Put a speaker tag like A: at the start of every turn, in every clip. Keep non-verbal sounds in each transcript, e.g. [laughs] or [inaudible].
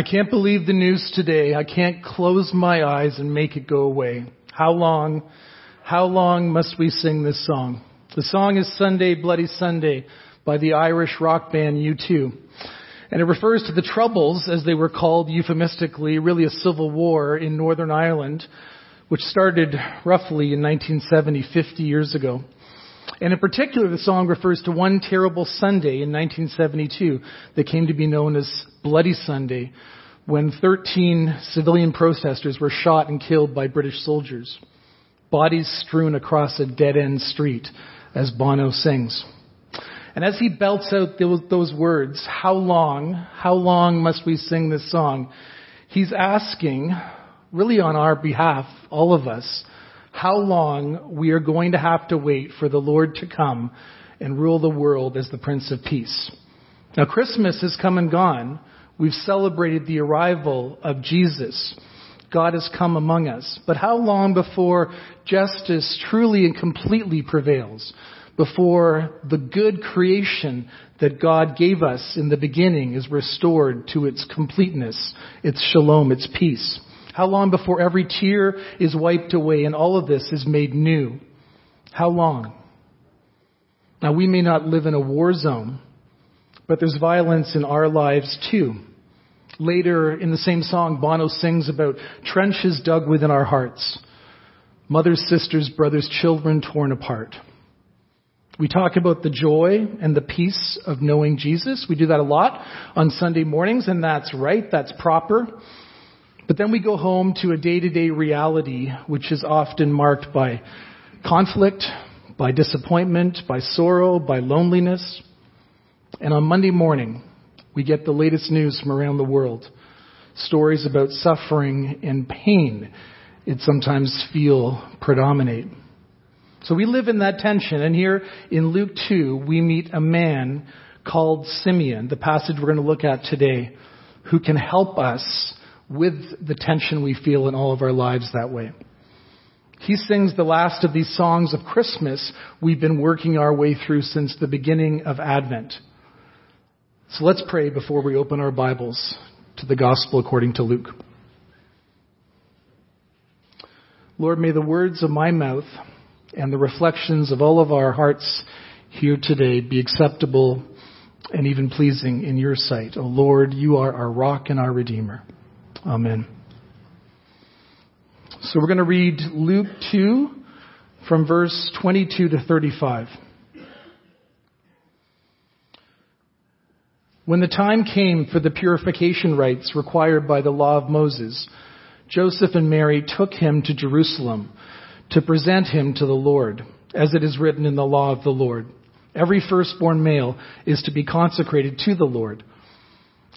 A: I can't believe the news today. I can't close my eyes and make it go away. How long, how long must we sing this song? The song is Sunday, Bloody Sunday by the Irish rock band U2. And it refers to the Troubles, as they were called euphemistically, really a civil war in Northern Ireland, which started roughly in 1970, 50 years ago. And in particular, the song refers to one terrible Sunday in 1972 that came to be known as Bloody Sunday, when 13 civilian protesters were shot and killed by British soldiers. Bodies strewn across a dead end street as Bono sings. And as he belts out those, those words, how long, how long must we sing this song? He's asking, really on our behalf, all of us, how long we are going to have to wait for the Lord to come and rule the world as the Prince of Peace. Now, Christmas has come and gone. We've celebrated the arrival of Jesus. God has come among us. But how long before justice truly and completely prevails? Before the good creation that God gave us in the beginning is restored to its completeness, its shalom, its peace? How long before every tear is wiped away and all of this is made new? How long? Now, we may not live in a war zone, but there's violence in our lives too. Later in the same song, Bono sings about trenches dug within our hearts, mothers, sisters, brothers, children torn apart. We talk about the joy and the peace of knowing Jesus. We do that a lot on Sunday mornings, and that's right, that's proper. But then we go home to a day to day reality which is often marked by conflict, by disappointment, by sorrow, by loneliness. And on Monday morning, we get the latest news from around the world. Stories about suffering and pain. It sometimes feel predominate. So we live in that tension. And here in Luke 2, we meet a man called Simeon, the passage we're going to look at today, who can help us with the tension we feel in all of our lives that way. He sings the last of these songs of Christmas we've been working our way through since the beginning of Advent. So let's pray before we open our Bibles to the Gospel according to Luke. Lord, may the words of my mouth and the reflections of all of our hearts here today be acceptable and even pleasing in your sight. O oh Lord, you are our rock and our Redeemer. Amen. So we're going to read Luke 2 from verse 22 to 35. When the time came for the purification rites required by the law of Moses, Joseph and Mary took him to Jerusalem to present him to the Lord, as it is written in the law of the Lord. Every firstborn male is to be consecrated to the Lord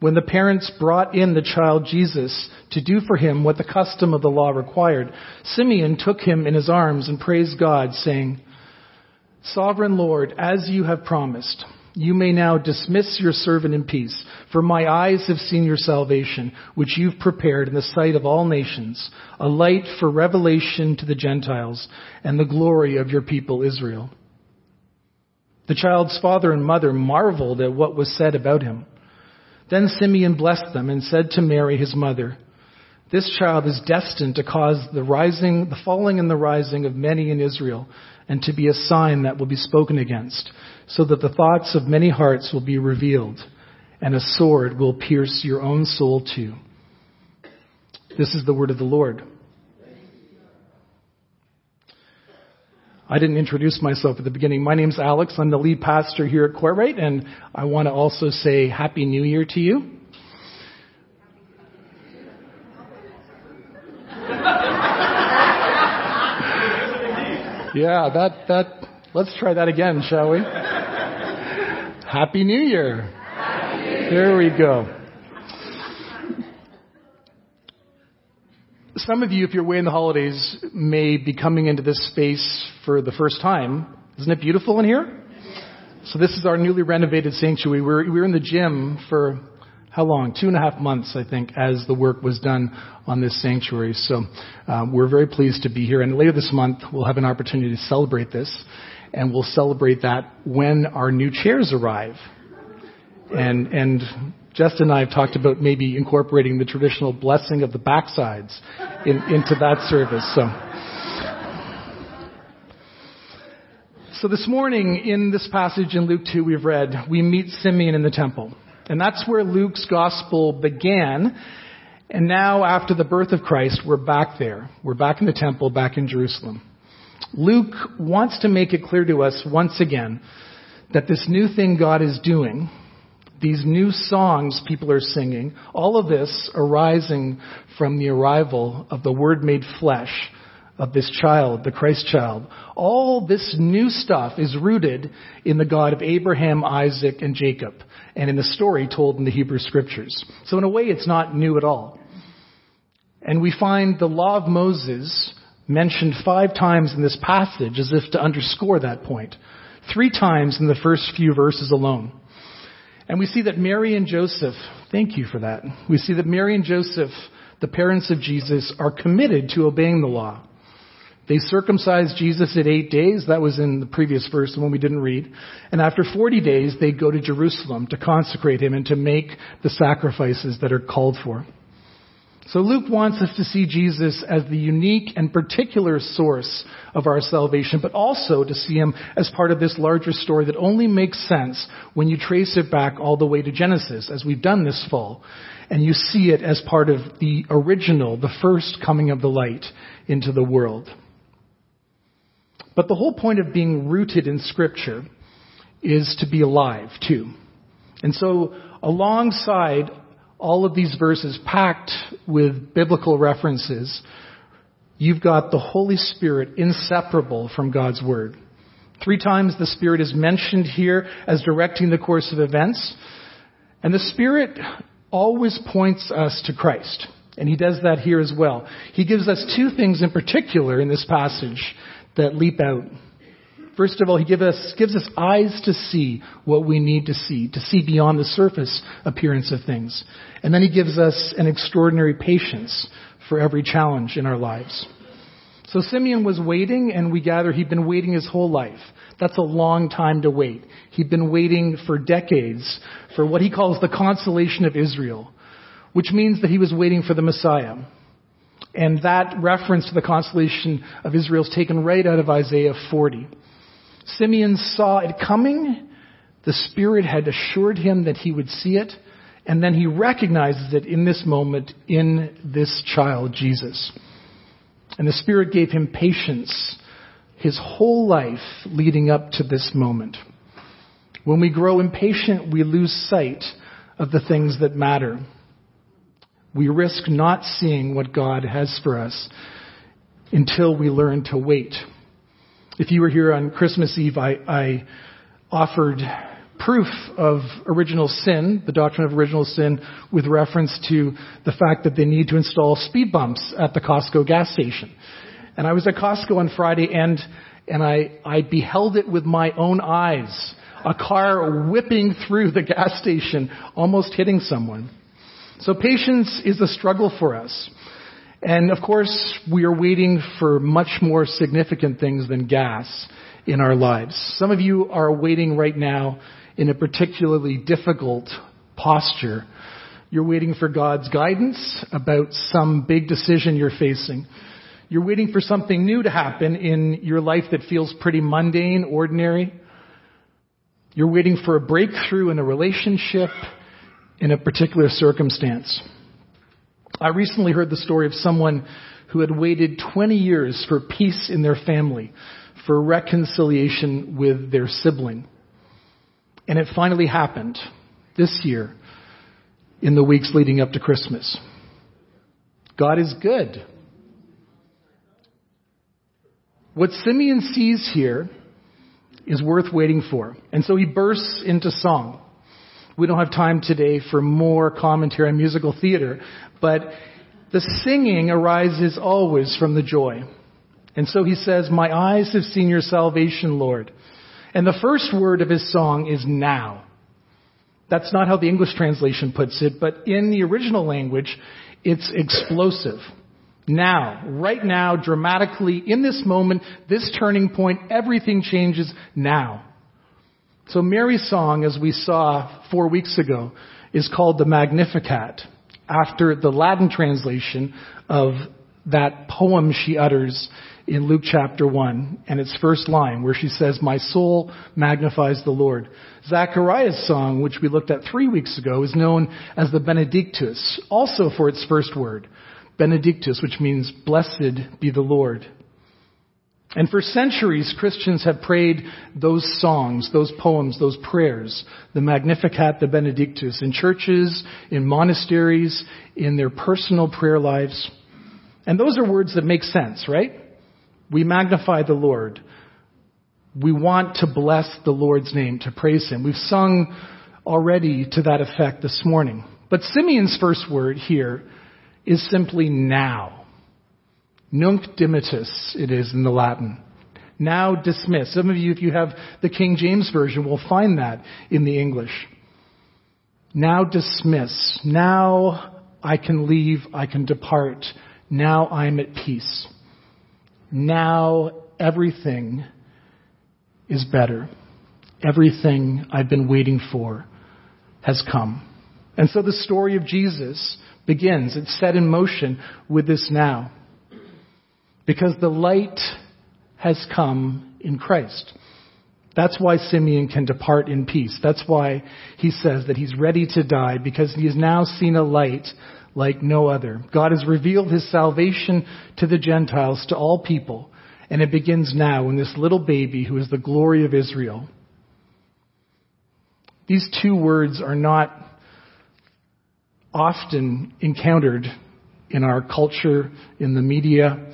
A: When the parents brought in the child Jesus to do for him what the custom of the law required, Simeon took him in his arms and praised God, saying, Sovereign Lord, as you have promised, you may now dismiss your servant in peace, for my eyes have seen your salvation, which you've prepared in the sight of all nations, a light for revelation to the Gentiles, and the glory of your people Israel. The child's father and mother marveled at what was said about him. Then Simeon blessed them and said to Mary, his mother, This child is destined to cause the rising, the falling and the rising of many in Israel, and to be a sign that will be spoken against, so that the thoughts of many hearts will be revealed, and a sword will pierce your own soul too. This is the word of the Lord. I didn't introduce myself at the beginning. My name's Alex. I'm the lead pastor here at Kortright, and I want to also say Happy New Year to you. [laughs] yeah, that that. Let's try that again, shall we? Happy New Year. Happy New Year. There we go. Some of you, if you're away in the holidays, may be coming into this space for the first time. Isn't it beautiful in here? So this is our newly renovated sanctuary. We were, we were in the gym for how long? Two and a half months, I think, as the work was done on this sanctuary. So um, we're very pleased to be here. And later this month, we'll have an opportunity to celebrate this, and we'll celebrate that when our new chairs arrive. And and Justin and I have talked about maybe incorporating the traditional blessing of the backsides in, into that service. So. So this morning in this passage in Luke 2 we've read, we meet Simeon in the temple. And that's where Luke's gospel began. And now after the birth of Christ, we're back there. We're back in the temple, back in Jerusalem. Luke wants to make it clear to us once again that this new thing God is doing these new songs people are singing, all of this arising from the arrival of the Word made flesh of this child, the Christ child. All this new stuff is rooted in the God of Abraham, Isaac, and Jacob, and in the story told in the Hebrew Scriptures. So in a way, it's not new at all. And we find the law of Moses mentioned five times in this passage as if to underscore that point. Three times in the first few verses alone. And we see that Mary and Joseph, thank you for that. We see that Mary and Joseph, the parents of Jesus, are committed to obeying the law. They circumcised Jesus at eight days. That was in the previous verse, the one we didn't read. And after 40 days, they go to Jerusalem to consecrate him and to make the sacrifices that are called for. So Luke wants us to see Jesus as the unique and particular source of our salvation, but also to see him as part of this larger story that only makes sense when you trace it back all the way to Genesis, as we've done this fall. And you see it as part of the original, the first coming of the light into the world. But the whole point of being rooted in Scripture is to be alive, too. And so, alongside all of these verses packed with biblical references, you've got the Holy Spirit inseparable from God's Word. Three times the Spirit is mentioned here as directing the course of events. And the Spirit always points us to Christ. And He does that here as well. He gives us two things in particular in this passage that leap out. First of all, he give us, gives us eyes to see what we need to see, to see beyond the surface appearance of things. And then he gives us an extraordinary patience for every challenge in our lives. So Simeon was waiting, and we gather he'd been waiting his whole life. That's a long time to wait. He'd been waiting for decades for what he calls the consolation of Israel, which means that he was waiting for the Messiah. And that reference to the consolation of Israel is taken right out of Isaiah 40. Simeon saw it coming. The Spirit had assured him that he would see it. And then he recognizes it in this moment in this child, Jesus. And the Spirit gave him patience his whole life leading up to this moment. When we grow impatient, we lose sight of the things that matter. We risk not seeing what God has for us until we learn to wait if you were here on Christmas Eve, I, I offered proof of original sin, the doctrine of original sin, with reference to the fact that they need to install speed bumps at the Costco gas station. And I was at Costco on Friday and, and I, I beheld it with my own eyes. A car whipping through the gas station, almost hitting someone. So patience is a struggle for us. And of course, we are waiting for much more significant things than gas in our lives. Some of you are waiting right now in a particularly difficult posture. You're waiting for God's guidance about some big decision you're facing. You're waiting for something new to happen in your life that feels pretty mundane, ordinary. You're waiting for a breakthrough in a relationship, in a particular circumstance. I recently heard the story of someone who had waited 20 years for peace in their family, for reconciliation with their sibling. And it finally happened this year in the weeks leading up to Christmas. God is good. What Simeon sees here is worth waiting for. And so he bursts into song. We don't have time today for more commentary on musical theater, but The singing arises always from the joy. And so he says, My eyes have seen your salvation, Lord. And the first word of his song is now. That's not how the English translation puts it, but in the original language, it's explosive. Now, right now, dramatically, in this moment, this turning point, everything changes now. So Mary's song, as we saw four weeks ago, is called the Magnificat, after the Latin translation of that poem she utters in Luke chapter 1 and its first line where she says, My soul magnifies the Lord. Zachariah's song, which we looked at three weeks ago, is known as the Benedictus, also for its first word, Benedictus, which means blessed be the Lord. And for centuries, Christians have prayed those songs, those poems, those prayers, the Magnificat, the Benedictus, in churches, in monasteries, in their personal prayer lives. And those are words that make sense, right? We magnify the Lord. We want to bless the Lord's name, to praise Him. We've sung already to that effect this morning. But Simeon's first word here is simply now. Nunc dimittis, it is in the Latin. Now dismiss. Some of you, if you have the King James Version, will find that in the English. Now dismiss. Now I can leave. I can depart. Now I'm at peace. Now everything is better. Everything I've been waiting for has come. And so the story of Jesus begins. It's set in motion with this now. Because the light has come in Christ. That's why Simeon can depart in peace. That's why he says that he's ready to die because he has now seen a light like no other. God has revealed his salvation to the Gentiles, to all people, and it begins now in this little baby who is the glory of Israel. These two words are not often encountered in our culture, in the media.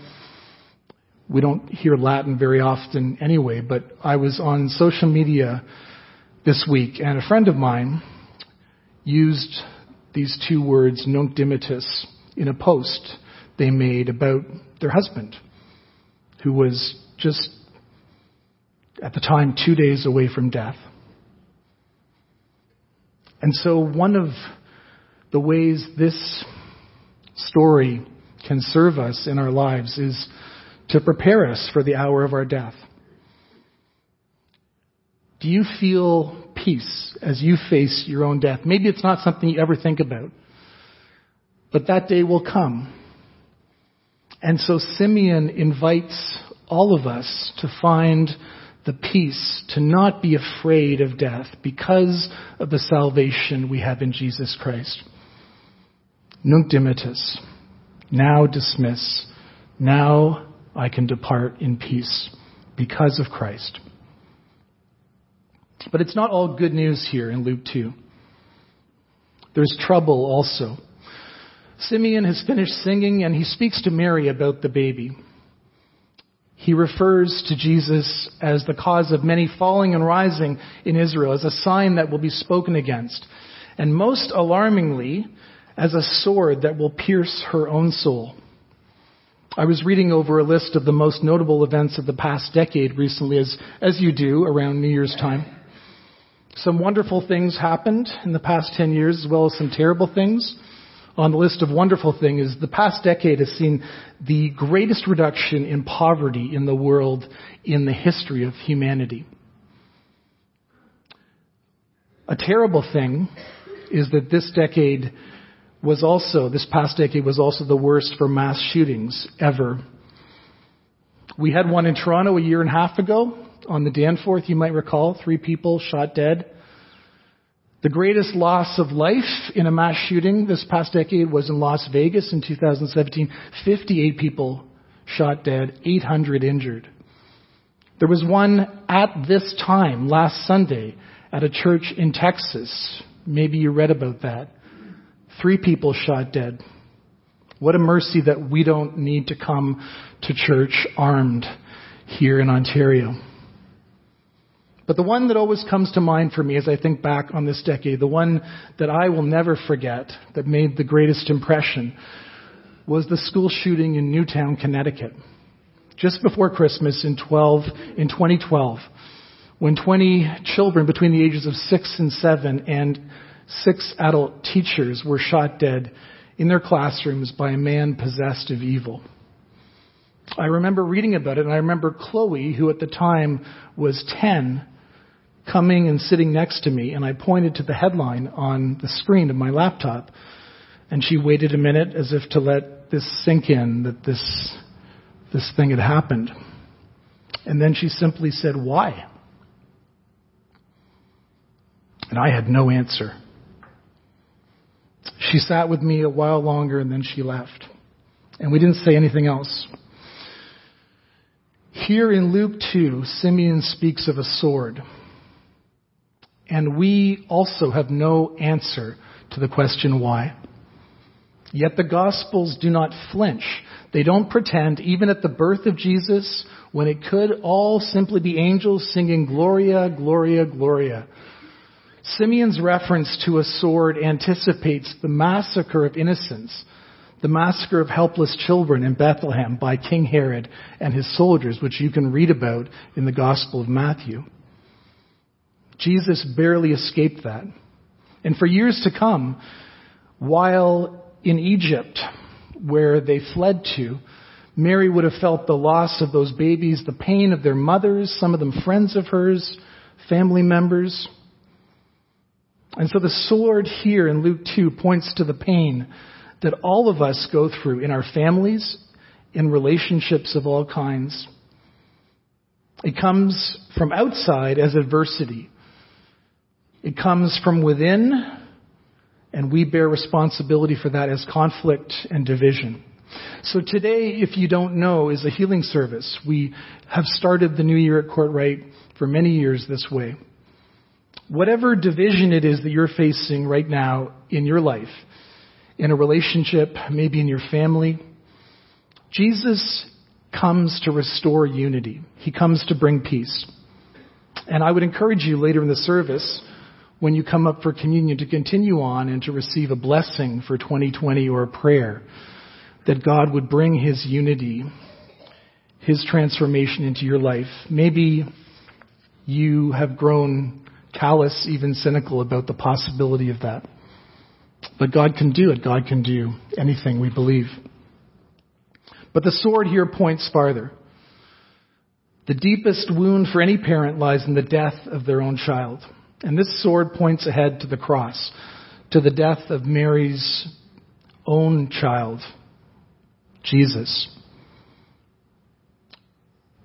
A: We don't hear Latin very often anyway, but I was on social media this week and a friend of mine used these two words, nunc dimittis, in a post they made about their husband, who was just at the time two days away from death. And so one of the ways this story can serve us in our lives is to prepare us for the hour of our death. Do you feel peace as you face your own death? Maybe it's not something you ever think about, but that day will come. And so Simeon invites all of us to find the peace, to not be afraid of death because of the salvation we have in Jesus Christ. Nunc dimittis. Now dismiss. Now I can depart in peace because of Christ. But it's not all good news here in Luke 2. There's trouble also. Simeon has finished singing and he speaks to Mary about the baby. He refers to Jesus as the cause of many falling and rising in Israel, as a sign that will be spoken against. And most alarmingly, as a sword that will pierce her own soul. I was reading over a list of the most notable events of the past decade recently, as, as you do around New Year's time. Some wonderful things happened in the past 10 years, as well as some terrible things. On the list of wonderful things is the past decade has seen the greatest reduction in poverty in the world in the history of humanity. A terrible thing is that this decade was also, this past decade was also the worst for mass shootings ever. We had one in Toronto a year and a half ago on the Danforth, you might recall, three people shot dead. The greatest loss of life in a mass shooting this past decade was in Las Vegas in 2017. 58 people shot dead, 800 injured. There was one at this time, last Sunday, at a church in Texas. Maybe you read about that. Three people shot dead. What a mercy that we don't need to come to church armed here in Ontario. But the one that always comes to mind for me as I think back on this decade, the one that I will never forget, that made the greatest impression, was the school shooting in Newtown, Connecticut. Just before Christmas in 12, in 2012, when 20 children between the ages of 6 and 7 and six adult teachers were shot dead in their classrooms by a man possessed of evil. I remember reading about it, and I remember Chloe, who at the time was 10, coming and sitting next to me, and I pointed to the headline on the screen of my laptop, and she waited a minute as if to let this sink in that this, this thing had happened. And then she simply said, Why? And I had no answer. She sat with me a while longer and then she left. And we didn't say anything else. Here in Luke 2, Simeon speaks of a sword. And we also have no answer to the question why. Yet the Gospels do not flinch. They don't pretend, even at the birth of Jesus, when it could all simply be angels singing Gloria, Gloria, Gloria. Simeon's reference to a sword anticipates the massacre of innocents, the massacre of helpless children in Bethlehem by King Herod and his soldiers, which you can read about in the Gospel of Matthew. Jesus barely escaped that. And for years to come, while in Egypt, where they fled to, Mary would have felt the loss of those babies, the pain of their mothers, some of them friends of hers, family members. And so the sword here in Luke 2 points to the pain that all of us go through in our families, in relationships of all kinds. It comes from outside as adversity. It comes from within, and we bear responsibility for that as conflict and division. So today, if you don't know, is a healing service. We have started the new year at Kortright for many years this way whatever division it is that you're facing right now in your life, in a relationship, maybe in your family, Jesus comes to restore unity. He comes to bring peace. And I would encourage you later in the service, when you come up for communion, to continue on and to receive a blessing for 2020 or a prayer that God would bring His unity, His transformation into your life. Maybe you have grown callous, even cynical about the possibility of that. But God can do it. God can do anything we believe. But the sword here points farther. The deepest wound for any parent lies in the death of their own child. And this sword points ahead to the cross, to the death of Mary's own child, Jesus.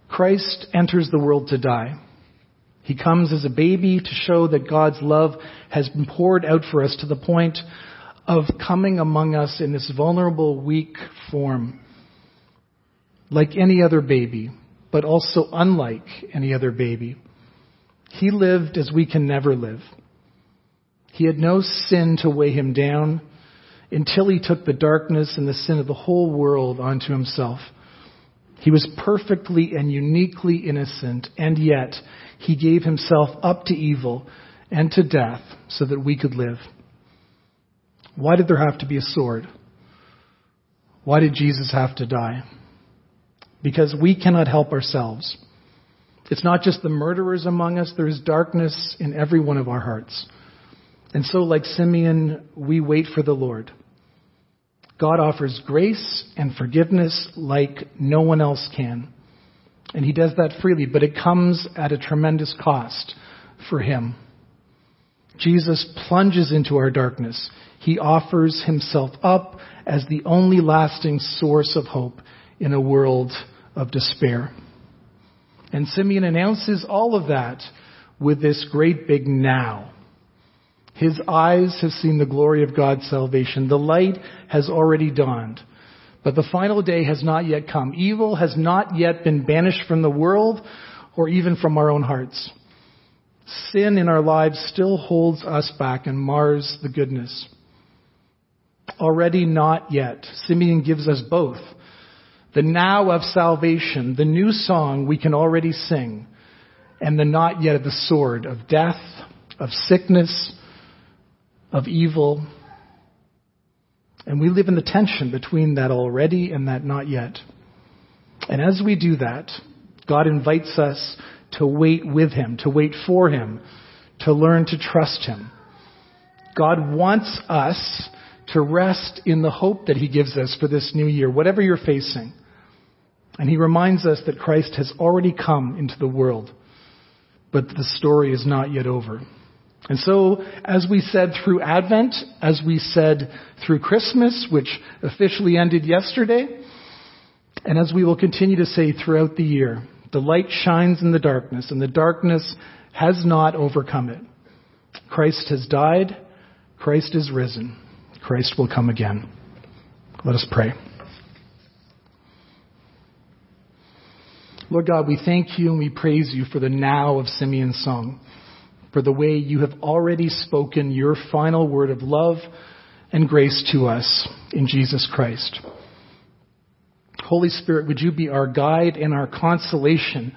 A: Christ enters the world to die. He comes as a baby to show that God's love has been poured out for us to the point of coming among us in this vulnerable, weak form, like any other baby, but also unlike any other baby. He lived as we can never live. He had no sin to weigh him down until he took the darkness and the sin of the whole world onto himself. He was perfectly and uniquely innocent, and yet he gave himself up to evil and to death so that we could live. Why did there have to be a sword? Why did Jesus have to die? Because we cannot help ourselves. It's not just the murderers among us, there is darkness in every one of our hearts. And so, like Simeon, we wait for the Lord. God offers grace and forgiveness like no one else can. And he does that freely, but it comes at a tremendous cost for him. Jesus plunges into our darkness. He offers himself up as the only lasting source of hope in a world of despair. And Simeon announces all of that with this great big now. His eyes have seen the glory of God's salvation. The light has already dawned. But the final day has not yet come. Evil has not yet been banished from the world or even from our own hearts. Sin in our lives still holds us back and mars the goodness. Already not yet. Simeon gives us both. The now of salvation, the new song we can already sing, and the not yet of the sword of death, of sickness, of evil, And we live in the tension between that already and that not yet. And as we do that, God invites us to wait with Him, to wait for Him, to learn to trust Him. God wants us to rest in the hope that He gives us for this new year, whatever you're facing. And He reminds us that Christ has already come into the world, but the story is not yet over. And so, as we said through Advent, as we said through Christmas, which officially ended yesterday, and as we will continue to say throughout the year, the light shines in the darkness, and the darkness has not overcome it. Christ has died. Christ is risen. Christ will come again. Let us pray. Lord God, we thank you and we praise you for the now of Simeon's song for the way you have already spoken your final word of love and grace to us in Jesus Christ. Holy Spirit, would you be our guide and our consolation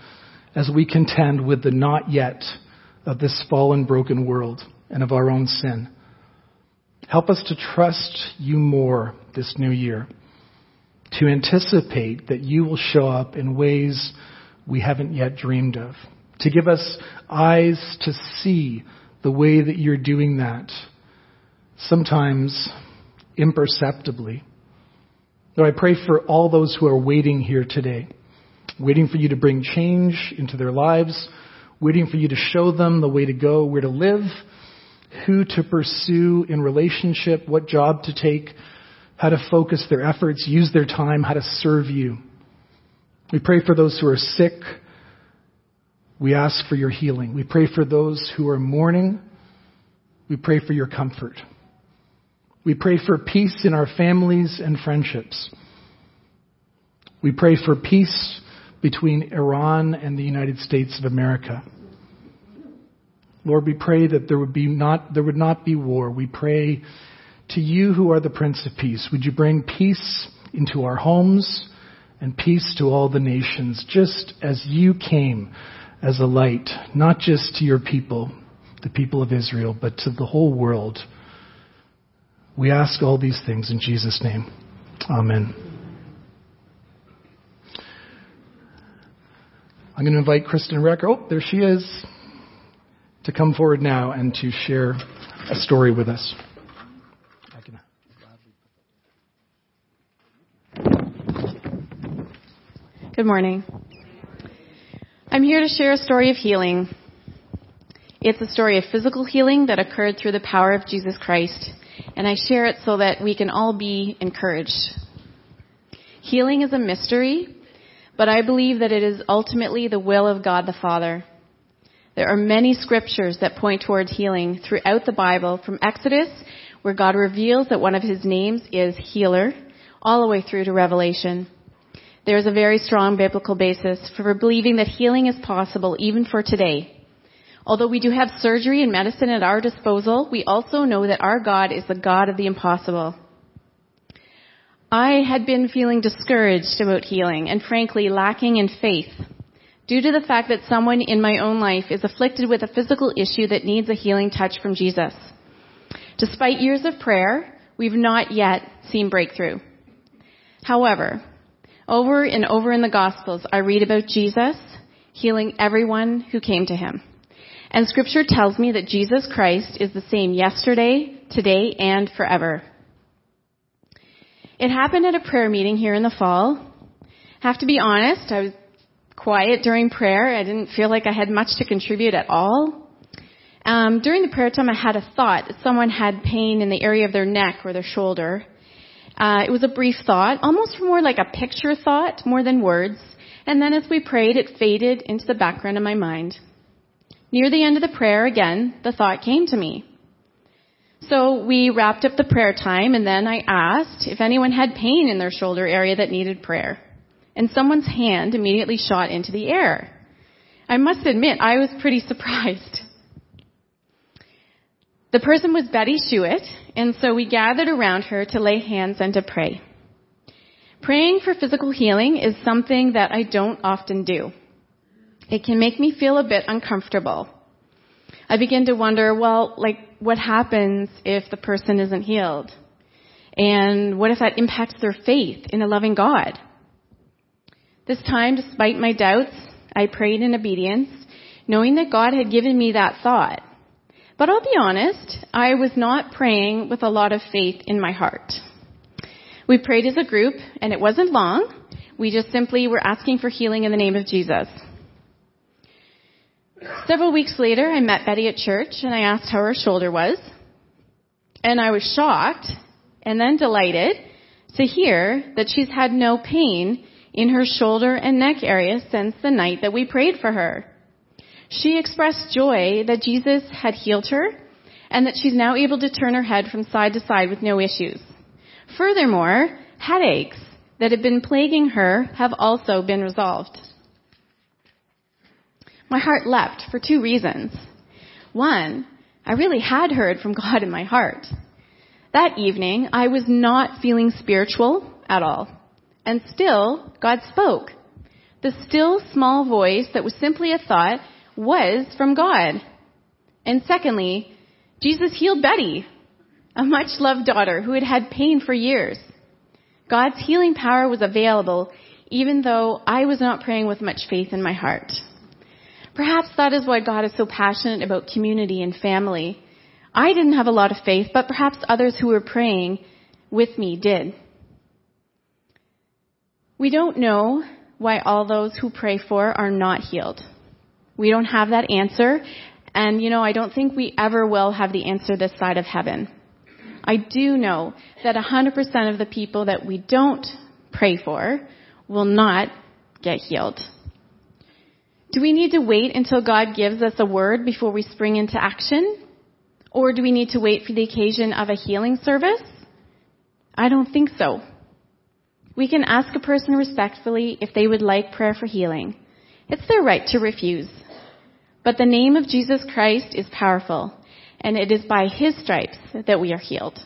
A: as we contend with the not yet of this fallen, broken world and of our own sin? Help us to trust you more this new year, to anticipate that you will show up in ways we haven't yet dreamed of to give us eyes to see the way that you're doing that, sometimes imperceptibly. Lord, I pray for all those who are waiting here today, waiting for you to bring change into their lives, waiting for you to show them the way to go, where to live, who to pursue in relationship, what job to take, how to focus their efforts, use their time, how to serve you. We pray for those who are sick, we ask for your healing. We pray for those who are mourning. We pray for your comfort. We pray for peace in our families and friendships. We pray for peace between Iran and the United States of America. Lord, we pray that there would be not, there would not be war. We pray to you who are the Prince of Peace. Would you bring peace into our homes and peace to all the nations, just as you came as a light, not just to your people, the people of Israel, but to the whole world. We ask all these things in Jesus' name. Amen. I'm going to invite Kristen Recker. Oh, there she is. To come forward now and to share a story with us.
B: Good morning. I'm here to share a story of healing. It's a story of physical healing that occurred through the power of Jesus Christ, and I share it so that we can all be encouraged. Healing is a mystery, but I believe that it is ultimately the will of God the Father. There are many scriptures that point towards healing throughout the Bible, from Exodus, where God reveals that one of his names is healer, all the way through to Revelation. There is a very strong biblical basis for believing that healing is possible even for today. Although we do have surgery and medicine at our disposal, we also know that our God is the God of the impossible. I had been feeling discouraged about healing and frankly lacking in faith due to the fact that someone in my own life is afflicted with a physical issue that needs a healing touch from Jesus. Despite years of prayer, we've not yet seen breakthrough. However, over and over in the Gospels, I read about Jesus healing everyone who came to him. And scripture tells me that Jesus Christ is the same yesterday, today, and forever. It happened at a prayer meeting here in the fall. Have to be honest, I was quiet during prayer. I didn't feel like I had much to contribute at all. Um, during the prayer time, I had a thought that someone had pain in the area of their neck or their shoulder. Uh, it was a brief thought, almost more like a picture thought more than words. And then as we prayed, it faded into the background of my mind. Near the end of the prayer, again, the thought came to me. So we wrapped up the prayer time and then I asked if anyone had pain in their shoulder area that needed prayer. And someone's hand immediately shot into the air. I must admit, I was pretty [laughs] surprised. The person was Betty Shuett, and so we gathered around her to lay hands and to pray. Praying for physical healing is something that I don't often do. It can make me feel a bit uncomfortable. I begin to wonder, well, like, what happens if the person isn't healed? And what if that impacts their faith in a loving God? This time, despite my doubts, I prayed in obedience, knowing that God had given me that thought. But I'll be honest, I was not praying with a lot of faith in my heart. We prayed as a group, and it wasn't long. We just simply were asking for healing in the name of Jesus. Several weeks later, I met Betty at church, and I asked how her shoulder was. And I was shocked and then delighted to hear that she's had no pain in her shoulder and neck area since the night that we prayed for her. She expressed joy that Jesus had healed her and that she's now able to turn her head from side to side with no issues. Furthermore, headaches that had been plaguing her have also been resolved. My heart leapt for two reasons. One, I really had heard from God in my heart. That evening, I was not feeling spiritual at all. And still, God spoke. The still small voice that was simply a thought was from God. And secondly, Jesus healed Betty, a much loved daughter who had had pain for years. God's healing power was available even though I was not praying with much faith in my heart. Perhaps that is why God is so passionate about community and family. I didn't have a lot of faith, but perhaps others who were praying with me did. We don't know why all those who pray for are not healed. We don't have that answer. And, you know, I don't think we ever will have the answer this side of heaven. I do know that 100% of the people that we don't pray for will not get healed. Do we need to wait until God gives us a word before we spring into action? Or do we need to wait for the occasion of a healing service? I don't think so. We can ask a person respectfully if they would like prayer for healing. It's their right to refuse. But the name of Jesus Christ is powerful, and it is by his stripes that we are healed.